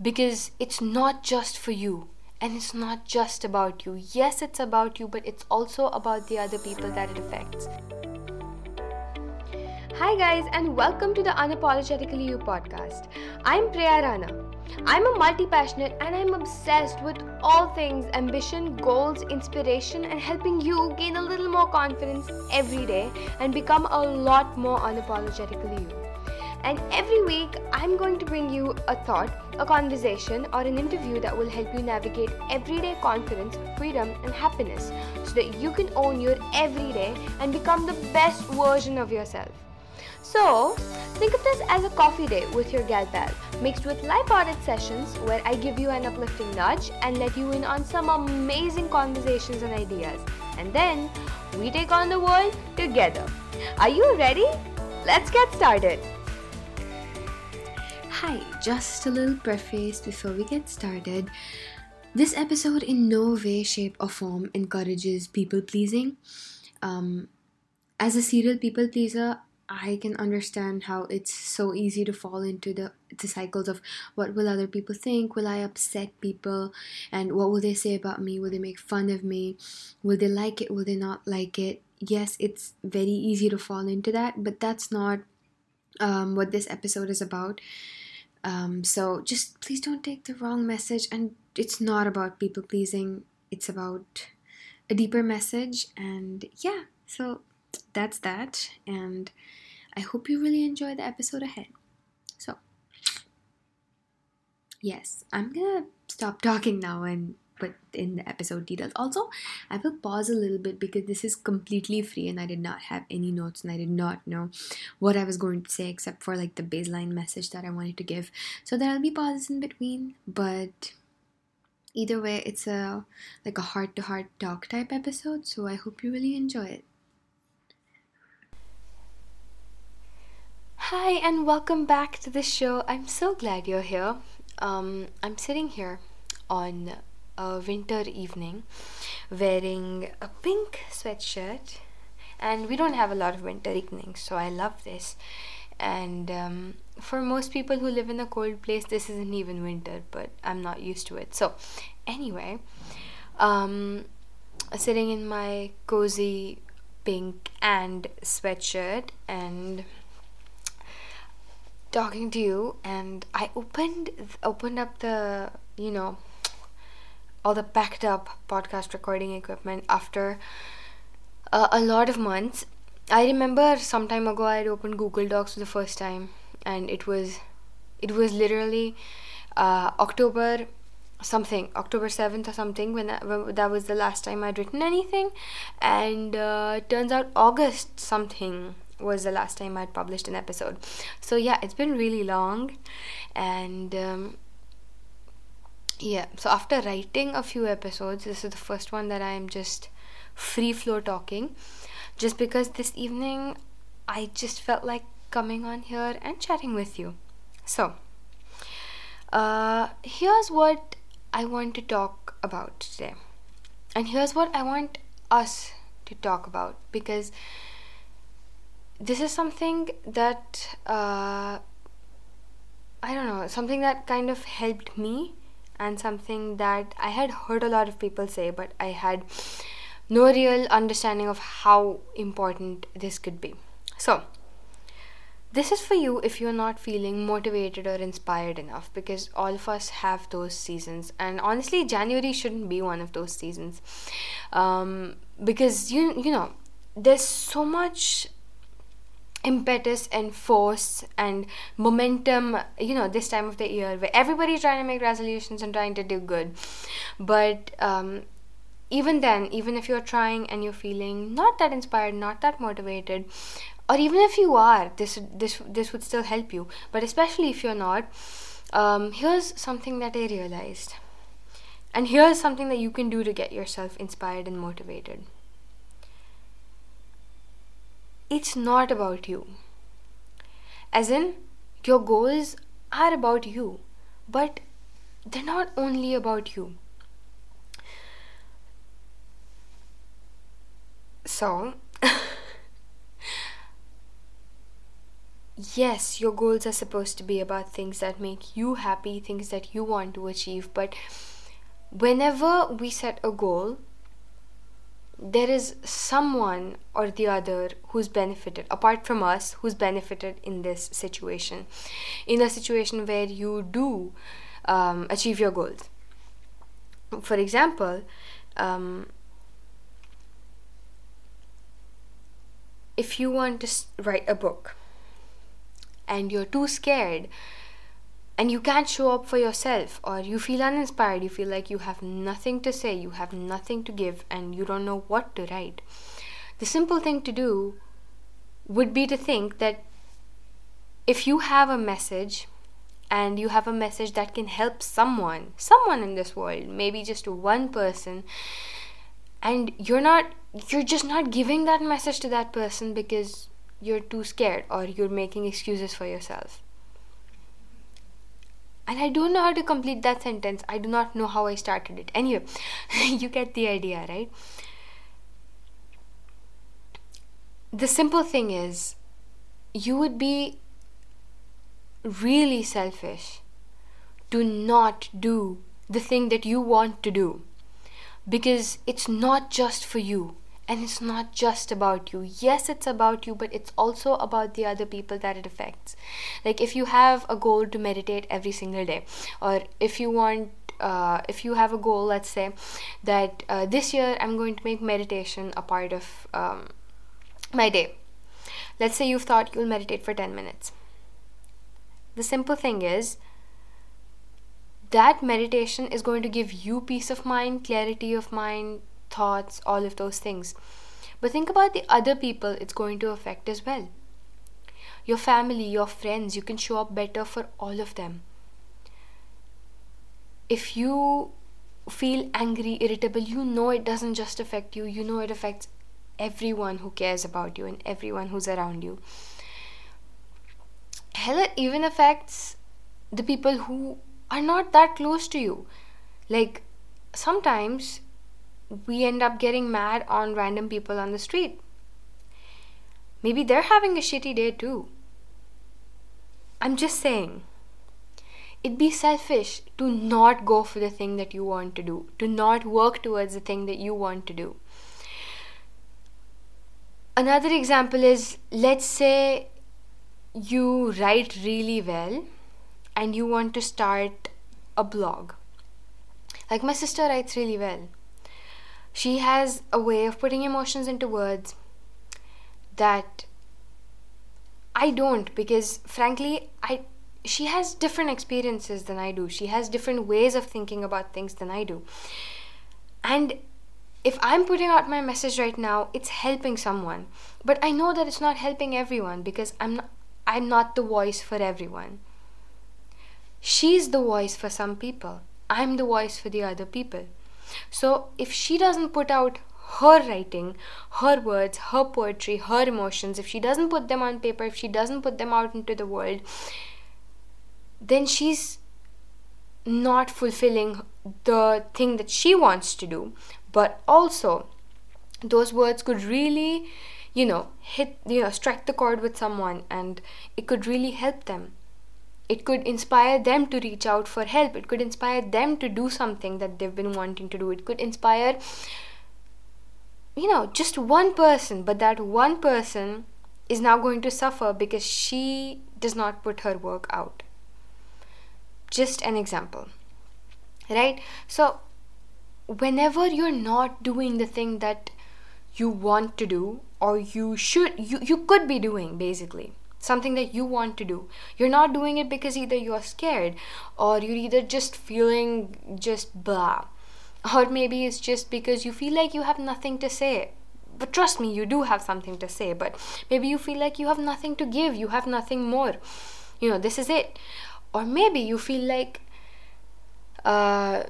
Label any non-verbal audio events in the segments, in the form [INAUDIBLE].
because it's not just for you and it's not just about you. Yes, it's about you, but it's also about the other people that it affects. Hi, guys, and welcome to the Unapologetically You podcast. I'm Priya Rana. I'm a multi passionate and I'm obsessed with all things ambition, goals, inspiration, and helping you gain a little more confidence every day and become a lot more unapologetically you. And every week, I'm going to bring you a thought, a conversation, or an interview that will help you navigate everyday confidence, freedom, and happiness so that you can own your everyday and become the best version of yourself. So, think of this as a coffee date with your gal pal, mixed with light-hearted sessions where I give you an uplifting nudge and let you in on some amazing conversations and ideas. And then, we take on the world together. Are you ready? Let's get started. Hi, just a little preface before we get started. This episode, in no way, shape, or form, encourages people pleasing. Um, as a serial people pleaser, I can understand how it's so easy to fall into the the cycles of what will other people think? Will I upset people? And what will they say about me? Will they make fun of me? Will they like it? Will they not like it? Yes, it's very easy to fall into that, but that's not um, what this episode is about. Um, so just please don't take the wrong message. And it's not about people pleasing, it's about a deeper message. And yeah, so that's that. And I hope you really enjoy the episode ahead. So, yes, I'm gonna stop talking now and put in the episode details. Also, I will pause a little bit because this is completely free and I did not have any notes and I did not know what I was going to say except for like the baseline message that I wanted to give. So there'll be pauses in between, but either way, it's a like a heart to heart talk type episode. So I hope you really enjoy it. Hi, and welcome back to the show. I'm so glad you're here. Um, I'm sitting here on a winter evening wearing a pink sweatshirt. And we don't have a lot of winter evenings so i love this. And um, for most people who live in a cold place this isn't even winter but i'm not used to it. So anyway um, sitting in my cozy pink and sweatshirt and talking to you and i opened opened up the you know all the packed up podcast recording equipment after uh, a lot of months. I remember some time ago I had opened Google Docs for the first time, and it was it was literally uh, October something October 7th or something when, I, when, that was the last time I'd written anything. And uh, turns out August something was the last time I'd published an episode. So yeah it's been really long. And um, yeah so after writing a few episodes this is the first one that i'm just free flow talking. Just because this evening i just felt like coming on here and chatting with you. So uh, here's what i want to talk about today. And here's what i want us to talk about because this is something that uh, i don't know something that kind of helped me and something that I had heard a lot of people say, but I had no real understanding of how important this could be. So, this is for you if you're not feeling motivated or inspired enough because all of us have those seasons and honestly january shouldn't be one of those seasons um, because you you know there's so much impetus and force and momentum you know this time of the year where everybody's trying to make resolutions and trying to do good. But um, even then even if you're trying and you're feeling not that inspired not that motivated or even if you are this this this would still help you. But especially if you're not um, here's something that i realized. And here's something that you can do to get yourself inspired and motivated it's not about you. As in, your goals are about you, but they're not only about you. So, [LAUGHS] yes, your goals are supposed to be about things that make you happy, things that you want to achieve, but whenever we set a goal, there is someone or the other who's benefited apart from us who's benefited in this situation. In a situation where you do um, achieve your goals. For example um, if you want to write a book and you're too scared and you can't show up for yourself or you feel uninspired you feel like you have nothing to say you have nothing to give and you don't know what to write. The simple thing to do would be to think that if you have a message and you have a message that can help someone someone in this world maybe just one person and you're not you're just not giving that message to that person because you're too scared or you're making excuses for yourself and I don't know how to complete that sentence. I do not know how I started it. Anyway, [LAUGHS] you get the idea, right? The simple thing is, you would be really selfish to not do the thing that you want to do because it's not just for you and it's not just about you. Yes it's about you but it's also about the other people that it affects. Like if you have a goal to meditate every single day or if you want uh, if you have a goal let's say that uh, this year i'm going to make meditation a part of um, my day. Let's say you've thought you'll meditate for 10 minutes. The simple thing is that meditation is going to give you peace of mind clarity of mind thoughts, all of those things. But think about the other people it's going to affect as well. Your family, your friends, you can show up better for all of them. If you feel angry, irritable, you know it doesn't just affect you, you know it affects everyone who cares about you and everyone who's around you. Hell, it even affects the people who are not that close to you. Like, sometimes we end up getting mad on random people on the street. Maybe they're having a shitty day too. I'm just saying, it'd be selfish to not go for the thing that you want to do, to not work towards the thing that you want to do. Another example is let's say you write really well and you want to start a blog. Like my sister writes really well she has a way of putting emotions into words that I don't because frankly I she has different experiences than I do. She has different ways of thinking about things than I do. And if I'm putting out my message right now, it's helping someone. But I know that it's not helping everyone because I'm not I'm not the voice for everyone. She's the voice for some people. I'm the voice for the other people. So if she doesn't put out her writing, her words, her poetry, her emotions, if she doesn't put them on paper, if she doesn't put them out into the world, then she's not fulfilling the thing that she wants to do. But also, those words could really, you know, hit, you know, strike the chord with someone and it could really help them it could inspire them to reach out for help. It could inspire them to do something that they've been wanting to do. It could inspire you know just one person but that one person is now going to suffer because she does not put her work out. Just an example right? So whenever you're not doing the thing that you want to do or you should you, you could be doing basically something that you want to do. You're not doing it because either you're scared or you're either just feeling just blah. Or maybe it's just because you feel like you have nothing to say. But trust me, you do have something to say. But maybe you feel like you have nothing to give, you have nothing more. You know, this is it. Or maybe you feel like, uh,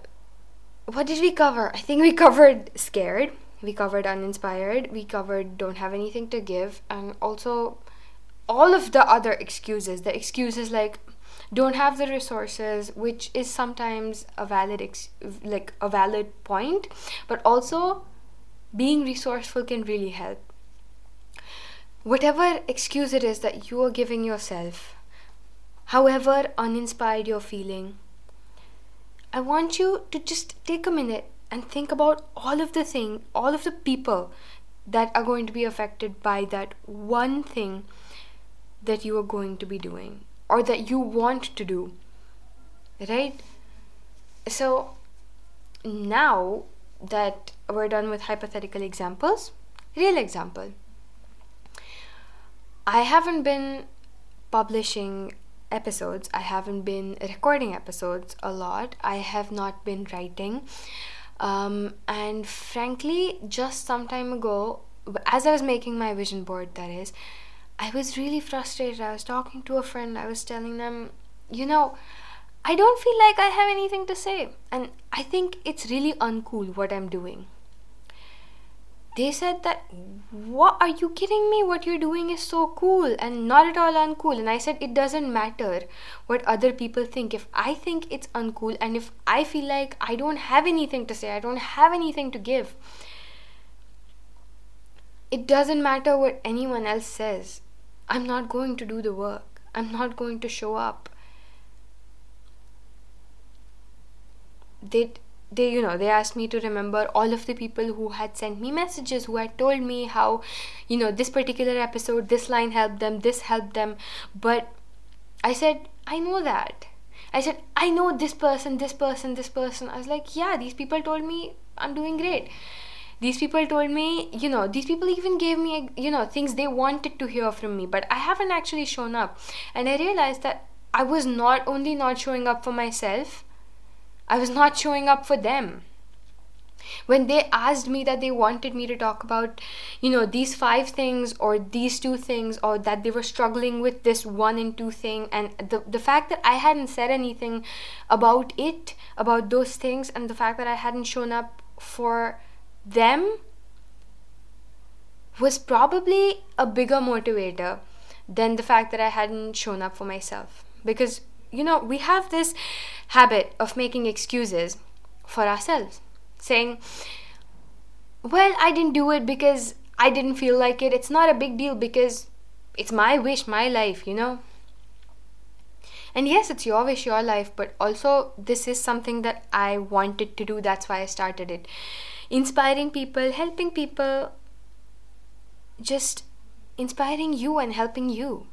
what did we cover? I think we covered scared, we covered uninspired, we covered don't have anything to give, and also all of the other excuses, the excuses like don't have the resources, which is sometimes a valid ex- like a valid point, but also being resourceful can really help. whatever excuse it is that you are giving yourself, however uninspired you're feeling, I want you to just take a minute and think about all of the thing, all of the people that are going to be affected by that one thing that you are going to be doing or that you want to do. Right? So now that we're done with hypothetical examples, real example. I haven't been publishing episodes, I haven't been recording episodes a lot, I have not been writing. Um, and frankly, just some time ago, as I was making my vision board, that is, I was really frustrated. I was talking to a friend, I was telling them, you know, I don't feel like I have anything to say. And I think it's really uncool what I'm doing. They said that, What are you kidding me? What you're doing is so cool and not at all uncool. And I said, It doesn't matter what other people think. If I think it's uncool and if I feel like I don't have anything to say, I don't have anything to give, it doesn't matter what anyone else says. I'm not going to do the work, I'm not going to show up. they they you know they asked me to remember all of the people who had sent me messages who had told me how you know this particular episode this line helped them this helped them. But i said i know that. I said i know this person this person this person. I was like yeah these people told me i'm doing great these people told me you know these people even gave me you know things they wanted to hear from me but i haven't actually shown up and i realized that i was not only not showing up for myself I was not showing up for them. When they asked me that they wanted me to talk about, you know, these five things or these two things, or that they were struggling with this one and two thing, and the, the fact that I hadn't said anything about it, about those things, and the fact that I hadn't shown up for them was probably a bigger motivator than the fact that I hadn't shown up for myself. Because you know, we have this habit of making excuses for ourselves, saying, Well, I didn't do it because I didn't feel like it. It's not a big deal because it's my wish, my life, you know. And yes, it's your wish, your life, but also this is something that I wanted to do. That's why I started it. Inspiring people, helping people, just inspiring you and helping you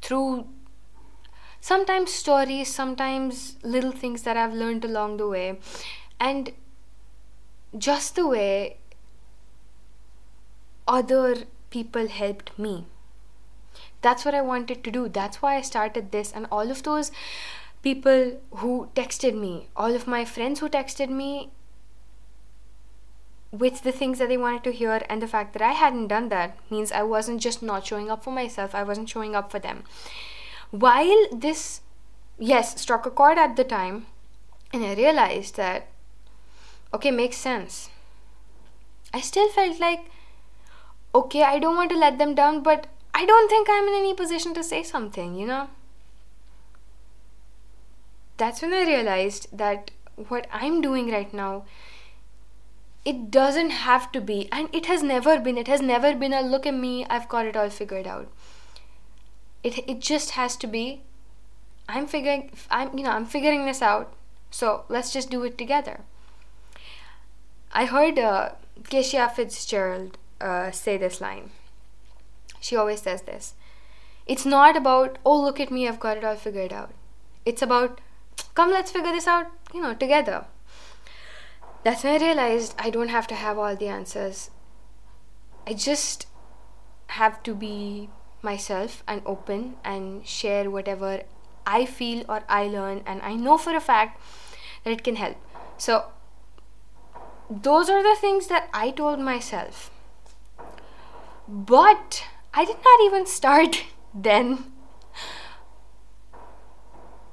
through sometimes stories, sometimes little things that I've learned along the way, and just the way other people helped me. That's what I wanted to do. That's why I started this. And all of those people who texted me, all of my friends who texted me, with the things that they wanted to hear and the fact that I hadn't done that means I wasn't just not showing up for myself, I wasn't showing up for them. While this, yes, struck a chord at the time, and I realized that, okay, makes sense. I still felt like, okay, I don't want to let them down, but I don't think I'm in any position to say something, you know? That's when I realized that what I'm doing right now it doesn't have to be and it has never been it has never been a look at me i've got it all figured out. It it just has to be i'm figuring i'm you know i'm figuring this out so let's just do it together. I heard uh, Kecia Fitzgerald uh, say this line. She always says this. It's not about oh look at me i've got it all figured out. It's about come let's figure this out you know together that's when I realized I don't have to have all the answers. I just have to be myself and open and share whatever I feel or I learn, and I know for a fact that it can help. So, those are the things that I told myself. But I did not even start [LAUGHS] then.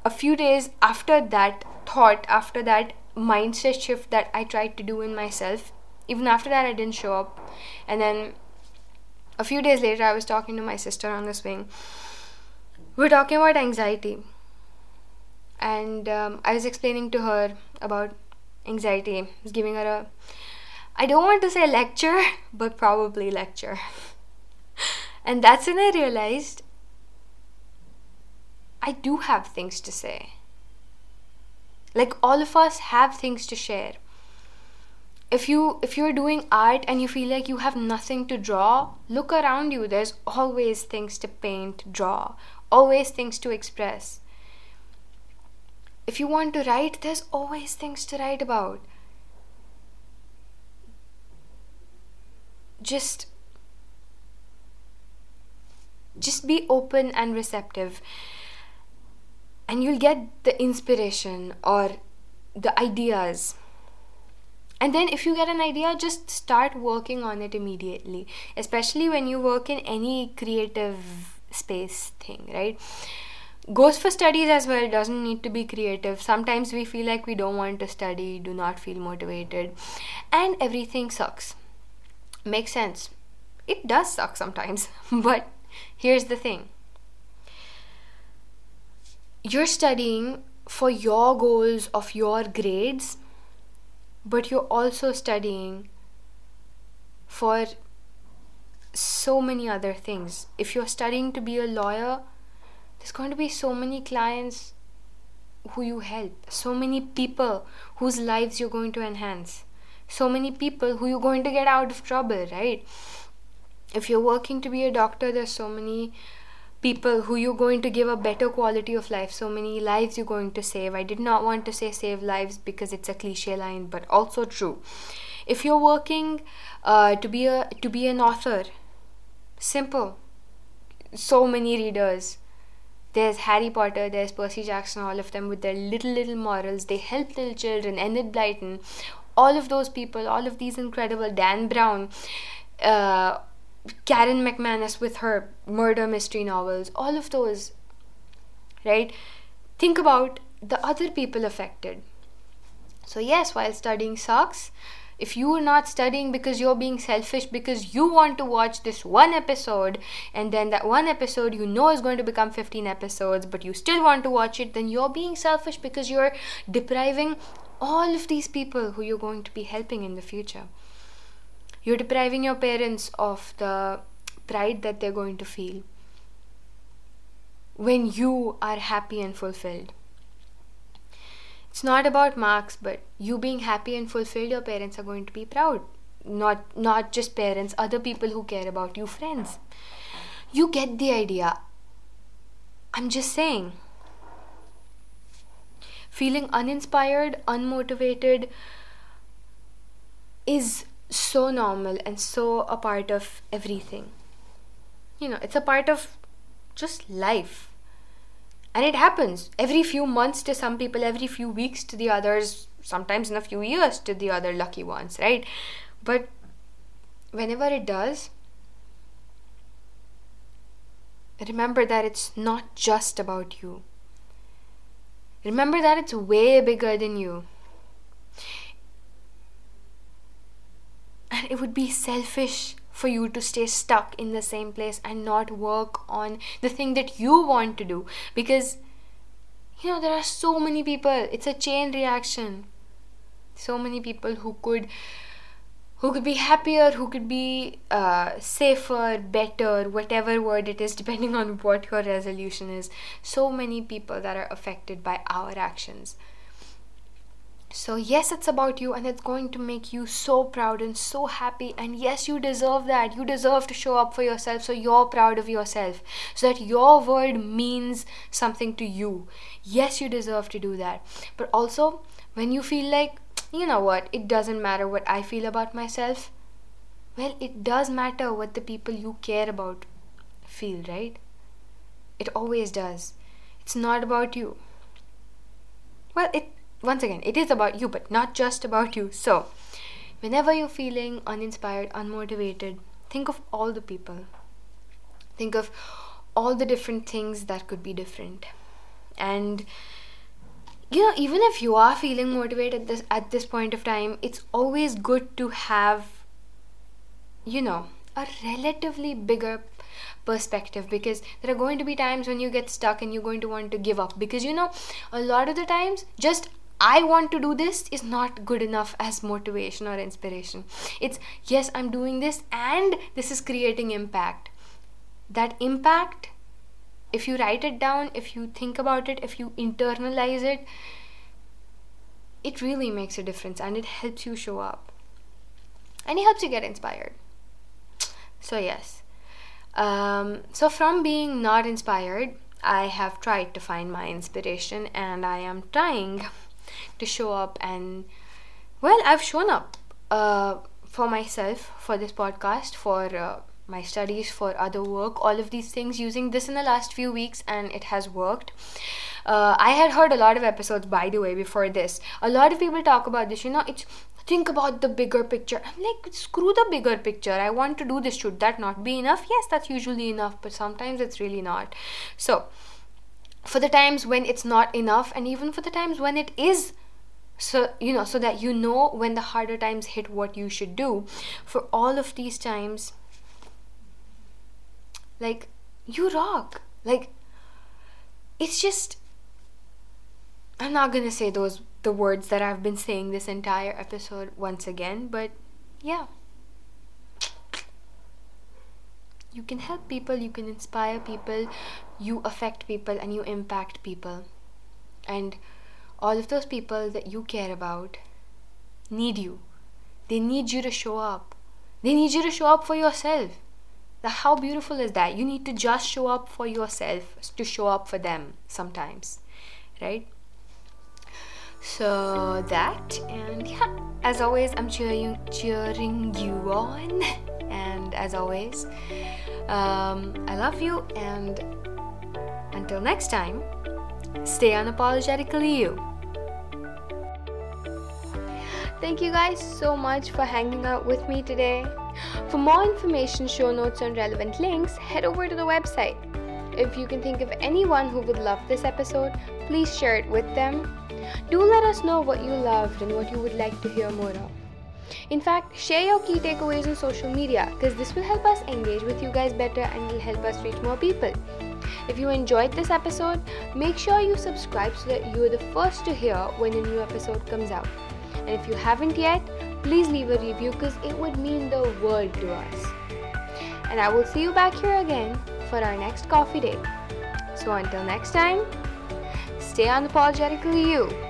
A few days after that thought, after that mindset shift that I tried to do in myself. Even after that, I didn't show up. And then a few days later, I was talking to my sister on the swing. We were talking about anxiety. And um, I was explaining to her about anxiety. I was giving her a I don't want to say lecture, [LAUGHS] but probably lecture. [LAUGHS] and that's when I realized I do have things to say. Like all of us have things to share. If you if you're doing art and you feel like you have nothing to draw, look around you. There's always things to paint, draw, always things to express. If you want to write, there's always things to write about. just just be open and receptive and you'll get the inspiration or the ideas. And then if you get an idea just start working on it immediately especially when you work in any creative space thing right? Goes for studies as well doesn't need to be creative. Sometimes we feel like we don't want to study do not feel motivated and everything sucks. Makes sense. It does suck sometimes, [LAUGHS] but here's the thing you're studying for your goals of your grades, but you're also studying for so many other things. If you're studying to be a lawyer, there's going to be so many clients who you help, so many people whose lives you're going to enhance so many people who you're going to get out of trouble, right? If you're working to be a doctor, there's so many people who you're going to give a better quality of life, so many lives you're going to save. I did not want to say save lives because it's a cliche line, but also true. If you're working uh, to be a to be an author, simple. So many readers. There's Harry Potter, there's Percy Jackson, all of them with their little little morals. They help little children. Enid Blyton, all of those people, all of these incredible Dan Brown, uh, Karen McManus with her murder mystery novels, all of those, right? Think about the other people affected. So, yes, while studying sucks, if you are not studying because you're being selfish because you want to watch this one episode and then that one episode you know is going to become 15 episodes but you still want to watch it then you're being selfish because you're depriving all of these people who you're going to be helping in the future. You're depriving your parents of the pride that they're going to feel when you are happy and fulfilled. It's not about marks, but you being happy and fulfilled, your parents are going to be proud. Not not just parents, other people who care about you, friends. You get the idea. I'm just saying feeling uninspired, unmotivated is so normal and so a part of everything. You know, it's a part of just life. And it happens every few months to some people, every few weeks to the others, sometimes in a few years to the other lucky ones, right? But whenever it does, remember that it's not just about you. Remember that it's way bigger than you. And it would be selfish for you to stay stuck in the same place and not work on the thing that you want to do because you know there are so many people it's a chain reaction so many people who could who could be happier, who could be uh, safer, better, whatever word it is, depending on what your resolution is. So many people that are affected by our actions. So, yes, it's about you and it's going to make you so proud and so happy. And yes, you deserve that. You deserve to show up for yourself so you're proud of yourself, so that your word means something to you. Yes, you deserve to do that. But also, when you feel like you know what, it doesn't matter what I feel about myself. Well, it does matter what the people you care about feel, right? It always does. It's not about you. Well, it once again, it is about you, but not just about you. So, whenever you're feeling uninspired, unmotivated, think of all the people. Think of all the different things that could be different. And you know even if you are feeling motivated at this at this point of time it's always good to have you know a relatively bigger perspective because there are going to be times when you get stuck and you're going to want to give up because you know a lot of the times just I want to do this is not good enough as motivation or inspiration. It's yes, I'm doing this and this is creating impact. That impact, if you write it down, if you think about it, if you internalize it, it really makes a difference and it helps you show up. And it helps you get inspired. So, yes. Um, so, from being not inspired, I have tried to find my inspiration and I am trying to show up and well i've shown up uh, for myself for this podcast for uh, my studies for other work all of these things using this in the last few weeks and it has worked. Uh, i had heard a lot of episodes by the way before this. A lot of people talk about this you know it's think about the bigger picture. I'm like screw the bigger picture. I want to do this should that not be enough? Yes that's usually enough but sometimes it's really not. So for the times when it's not enough and even for the times when it is so you know so that you know when the harder times hit what you should do. For all of these times like you rock. Like it's just i'm not going to say those the words that i've been saying this entire episode once again but yeah you can help people you can inspire people you affect people and you impact people. And all of those people that you care about need you. They need you to show up. They need you to show up for yourself. How beautiful is that? You need to just show up for yourself to show up for them sometimes right? So that and yeah as always i'm cheering cheering you on. And as always um, i love you and until next time stay unapologetically you. Thank you guys so much for hanging out with me today. For more information show notes and relevant links head over to the website. If you can think of anyone who would love this episode please share it with them. Do let us know what you loved and what you would like to hear more of. In fact, share your key takeaways on social media because this will help us engage with you guys better and will help us reach more people. If you enjoyed this episode, make sure you subscribe so that you are the first to hear when a new episode comes out. And if you haven't yet, please leave a review because it would mean the world to us. And I will see you back here again for our next coffee date. So until next time, stay unapologetically you.